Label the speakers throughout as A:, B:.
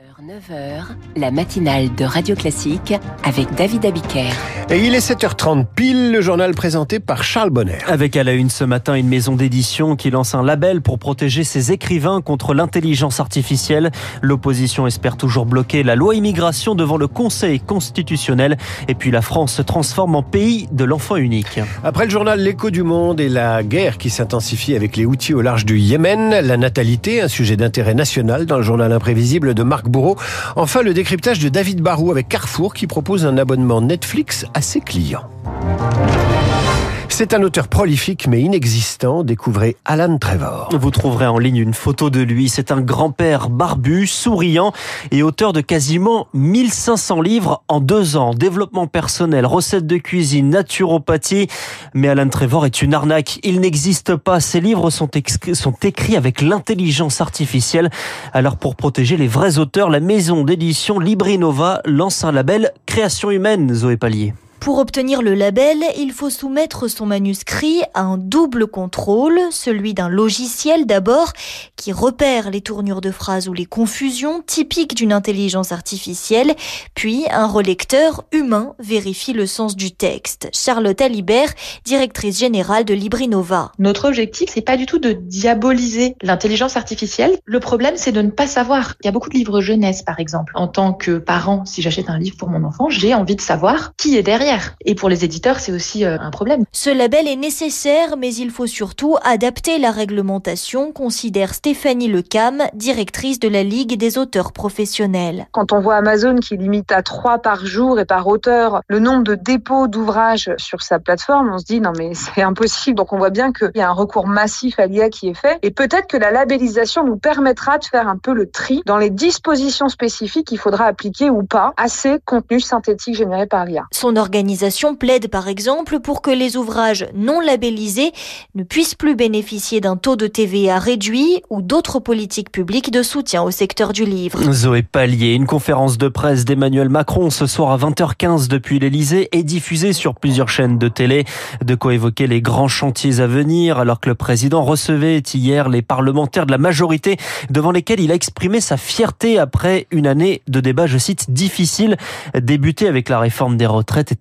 A: 9h, la matinale de Radio Classique avec David Abiker.
B: Et il est 7h30 pile, le journal présenté par Charles Bonner.
C: Avec à la une ce matin une maison d'édition qui lance un label pour protéger ses écrivains contre l'intelligence artificielle. L'opposition espère toujours bloquer la loi immigration devant le Conseil constitutionnel. Et puis la France se transforme en pays de l'enfant unique.
B: Après le journal L'écho du monde et la guerre qui s'intensifie avec les outils au large du Yémen, la natalité, un sujet d'intérêt national dans le journal imprévisible de Marc Enfin, le décryptage de David Barou avec Carrefour qui propose un abonnement Netflix à ses clients. C'est un auteur prolifique mais inexistant. Découvrez Alan Trevor.
C: Vous trouverez en ligne une photo de lui. C'est un grand-père barbu, souriant et auteur de quasiment 1500 livres en deux ans. Développement personnel, recettes de cuisine, naturopathie. Mais Alan Trevor est une arnaque. Il n'existe pas. Ses livres sont, écrits avec l'intelligence artificielle. Alors pour protéger les vrais auteurs, la maison d'édition Librinova lance un label Création humaine, Zoé Pallier.
D: Pour obtenir le label, il faut soumettre son manuscrit à un double contrôle, celui d'un logiciel d'abord, qui repère les tournures de phrases ou les confusions typiques d'une intelligence artificielle, puis un relecteur humain vérifie le sens du texte. Charlotte Alibert, directrice générale de Librinova.
E: Notre objectif, c'est pas du tout de diaboliser l'intelligence artificielle. Le problème, c'est de ne pas savoir. Il y a beaucoup de livres jeunesse, par exemple. En tant que parent, si j'achète un livre pour mon enfant, j'ai envie de savoir qui est derrière et pour les éditeurs, c'est aussi euh, un problème.
D: Ce label est nécessaire, mais il faut surtout adapter la réglementation, considère Stéphanie Lecam, directrice de la Ligue des auteurs professionnels.
F: Quand on voit Amazon qui limite à trois par jour et par auteur le nombre de dépôts d'ouvrages sur sa plateforme, on se dit non mais c'est impossible. Donc on voit bien qu'il y a un recours massif à l'IA qui est fait. Et peut-être que la labellisation nous permettra de faire un peu le tri dans les dispositions spécifiques qu'il faudra appliquer ou pas à ces contenus synthétiques générés par l'IA.
D: Son organisation plaide par exemple pour que les ouvrages non labellisés ne puissent plus bénéficier d'un taux de TVA réduit ou d'autres politiques publiques de soutien au secteur du livre.
C: Zoé Pallier, une conférence de presse d'Emmanuel Macron ce soir à 20h15 depuis l'Elysée est diffusée sur plusieurs chaînes de télé. De quoi évoquer les grands chantiers à venir alors que le président recevait hier les parlementaires de la majorité devant lesquels il a exprimé sa fierté après une année de débat, je cite, difficile, débuté avec la réforme des retraites et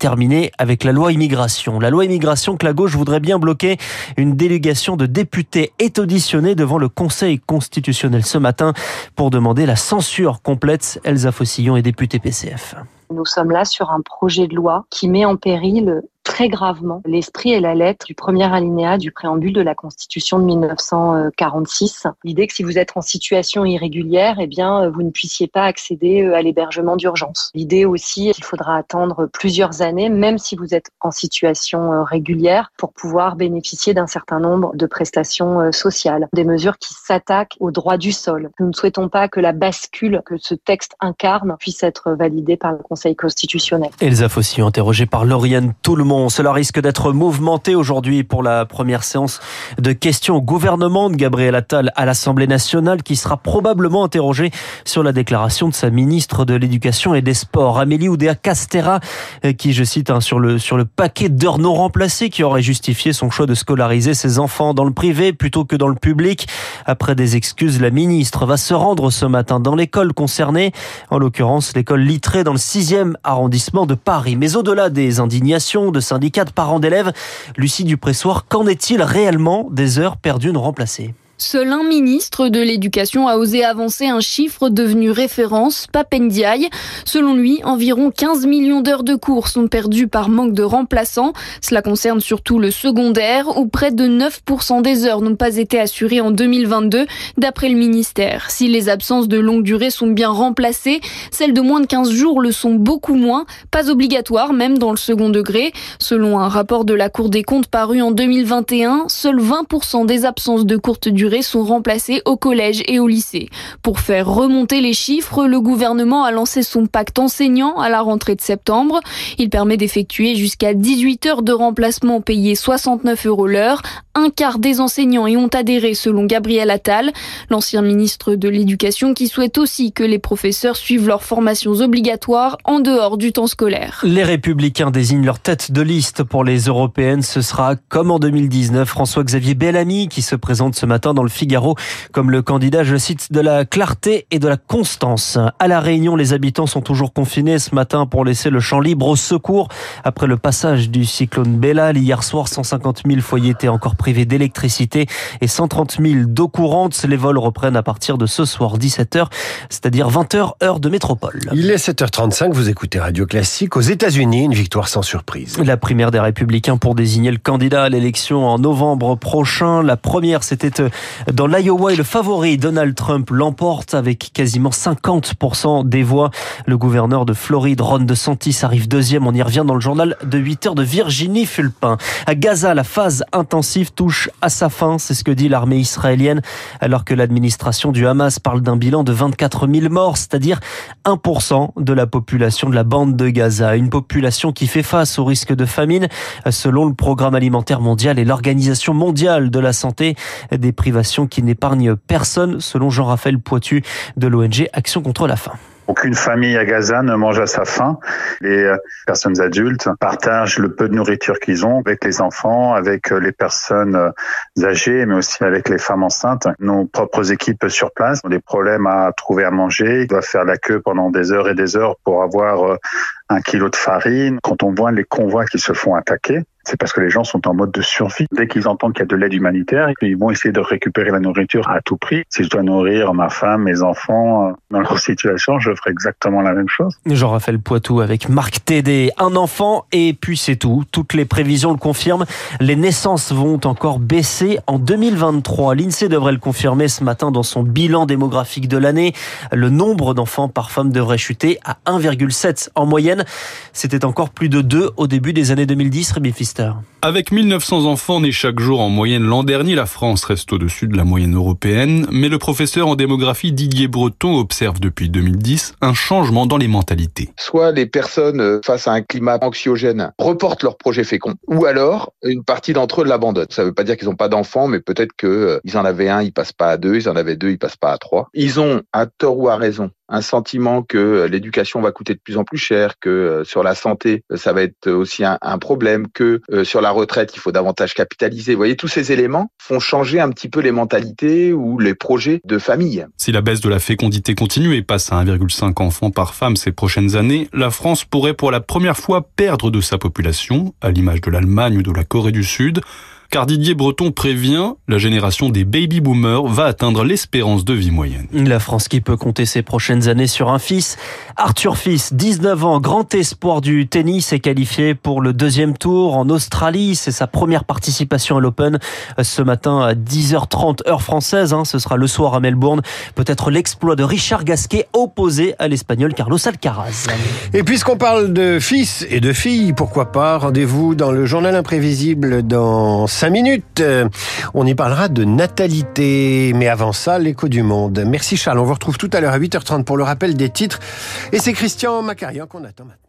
C: avec la loi immigration. La loi immigration que la gauche voudrait bien bloquer. Une délégation de députés est auditionnée devant le Conseil constitutionnel ce matin pour demander la censure complète. Elsa Fossillon est députée PCF.
G: Nous sommes là sur un projet de loi qui met en péril très gravement l'esprit et la lettre du premier alinéa du préambule de la Constitution de 1946. L'idée que si vous êtes en situation irrégulière, eh bien, vous ne puissiez pas accéder euh, à l'hébergement d'urgence. L'idée aussi qu'il faudra attendre plusieurs années, même si vous êtes en situation euh, régulière, pour pouvoir bénéficier d'un certain nombre de prestations euh, sociales. Des mesures qui s'attaquent au droit du sol. Nous ne souhaitons pas que la bascule que ce texte incarne puisse être validée par le Conseil constitutionnel.
C: Elsa Fossi, interrogée par Lauriane monde cela risque d'être mouvementé aujourd'hui pour la première séance de questions au gouvernement de Gabriel Attal à l'Assemblée nationale qui sera probablement interrogé sur la déclaration de sa ministre de l'Éducation et des Sports, Amélie Oudéa Castera, euh, qui, je cite, hein, sur, le, sur le paquet d'heures non remplacées qui aurait justifié son choix de scolariser ses enfants dans le privé plutôt que dans le public. Après des excuses, la ministre va se rendre ce matin dans l'école concernée, en l'occurrence l'école Littré dans le 6e arrondissement de Paris. Mais au-delà des indignations de syndicat de parents d'élèves. Lucie Dupressoir, qu'en est-il réellement des heures perdues non remplacées?
H: Seul un ministre de l'Éducation a osé avancer un chiffre devenu référence, Papendiaï. Selon lui, environ 15 millions d'heures de cours sont perdues par manque de remplaçants. Cela concerne surtout le secondaire, où près de 9% des heures n'ont pas été assurées en 2022, d'après le ministère. Si les absences de longue durée sont bien remplacées, celles de moins de 15 jours le sont beaucoup moins, pas obligatoire même dans le second degré. Selon un rapport de la Cour des comptes paru en 2021, seuls 20% des absences de courte durée sont remplacés au collège et au lycée. Pour faire remonter les chiffres, le gouvernement a lancé son pacte enseignant à la rentrée de septembre. Il permet d'effectuer jusqu'à 18 heures de remplacement payés 69 euros l'heure, un quart des enseignants y ont adhéré selon Gabriel Attal, l'ancien ministre de l'Éducation qui souhaite aussi que les professeurs suivent leurs formations obligatoires en dehors du temps scolaire.
C: Les républicains désignent leur tête de liste pour les européennes. Ce sera comme en 2019 François-Xavier Bellamy qui se présente ce matin dans le Figaro comme le candidat, je cite, de la clarté et de la constance. À La Réunion, les habitants sont toujours confinés ce matin pour laisser le champ libre au secours après le passage du cyclone Bellal. Hier soir, 150 000 foyers étaient encore privés d'électricité et 130 000 d'eau courante. Les vols reprennent à partir de ce soir 17h, c'est-à-dire 20h heure de métropole.
B: Il est 7h35, vous écoutez Radio Classique. Aux États-Unis, une victoire sans surprise.
C: La primaire des Républicains pour désigner le candidat à l'élection en novembre prochain. La première, c'était euh, dans l'Iowa et le favori Donald Trump l'emporte avec quasiment 50% des voix. Le gouverneur de Floride, Ron DeSantis, arrive deuxième. On y revient dans le journal de 8 heures de Virginie Fulpin. À Gaza, la phase intensive touche à sa fin. C'est ce que dit l'armée israélienne alors que l'administration du Hamas parle d'un bilan de 24 000 morts, c'est-à-dire 1% de la population de la bande de Gaza. Une population qui fait face au risque de famine selon le programme alimentaire mondial et l'Organisation mondiale de la santé. Des privations qui n'épargnent personne selon Jean-Raphaël Poitu de l'ONG Action contre la faim.
I: Aucune famille à Gaza ne mange à sa faim. Les euh, personnes adultes partagent le peu de nourriture qu'ils ont avec les enfants, avec euh, les personnes euh, âgées, mais aussi avec les femmes enceintes. Nos propres équipes sur place ont des problèmes à trouver à manger. Ils doivent faire la queue pendant des heures et des heures pour avoir un kilo de farine. Quand on voit les convois qui se font attaquer, c'est parce que les gens sont en mode de survie. Dès qu'ils entendent qu'il y a de l'aide humanitaire, ils vont essayer de récupérer la nourriture à tout prix. Si je dois nourrir ma femme, mes enfants, dans leur situation, je ferai exactement la même chose.
C: Jean-Raphaël Poitou avec Marc Tédé, un enfant et puis c'est tout. Toutes les prévisions le confirment. Les naissances vont encore baisser en 2023. L'INSEE devrait le confirmer ce matin dans son bilan démographique de l'année. Le nombre d'enfants par femme devrait chuter à 1,7 en moyenne. C'était encore plus de 2 au début des années 2010, Rémi Fister.
J: Avec 1900 enfants nés chaque jour en moyenne l'an dernier, la France reste au-dessus de la moyenne européenne, mais le professeur en démographie Didier Breton observe depuis 2010 un changement dans les mentalités.
K: Soit les personnes euh, face à un climat anxiogène reportent leur projet fécond, ou alors une partie d'entre eux l'abandonnent. Ça ne veut pas dire qu'ils n'ont pas d'enfants, mais peut-être qu'ils euh, en avaient un, ils passent pas à deux, ils en avaient deux, ils passent pas à trois. Ils ont, à tort ou à raison, un sentiment que euh, l'éducation va coûter de plus en plus cher, que euh, sur la santé, euh, ça va être aussi un, problème, que sur la retraite, il faut davantage capitaliser. Vous voyez, tous ces éléments font changer un petit peu les mentalités ou les projets de famille.
J: Si la baisse de la fécondité continue et passe à 1,5 enfants par femme ces prochaines années, la France pourrait pour la première fois perdre de sa population, à l'image de l'Allemagne ou de la Corée du Sud car Didier Breton prévient, la génération des baby boomers va atteindre l'espérance de vie moyenne.
C: La France qui peut compter ses prochaines années sur un fils. Arthur Fils, 19 ans, grand espoir du tennis, est qualifié pour le deuxième tour en Australie. C'est sa première participation à l'Open ce matin à 10h30 heure française. Hein. Ce sera le soir à Melbourne. Peut-être l'exploit de Richard Gasquet opposé à l'Espagnol Carlos Alcaraz.
B: Et puisqu'on parle de fils et de filles, pourquoi pas Rendez-vous dans le journal imprévisible dans 5 minutes. On y parlera de natalité. Mais avant ça, l'écho du monde. Merci Charles. On vous retrouve tout à l'heure à 8h30 pour le rappel des titres. Et c'est Christian Macarian qu'on attend maintenant.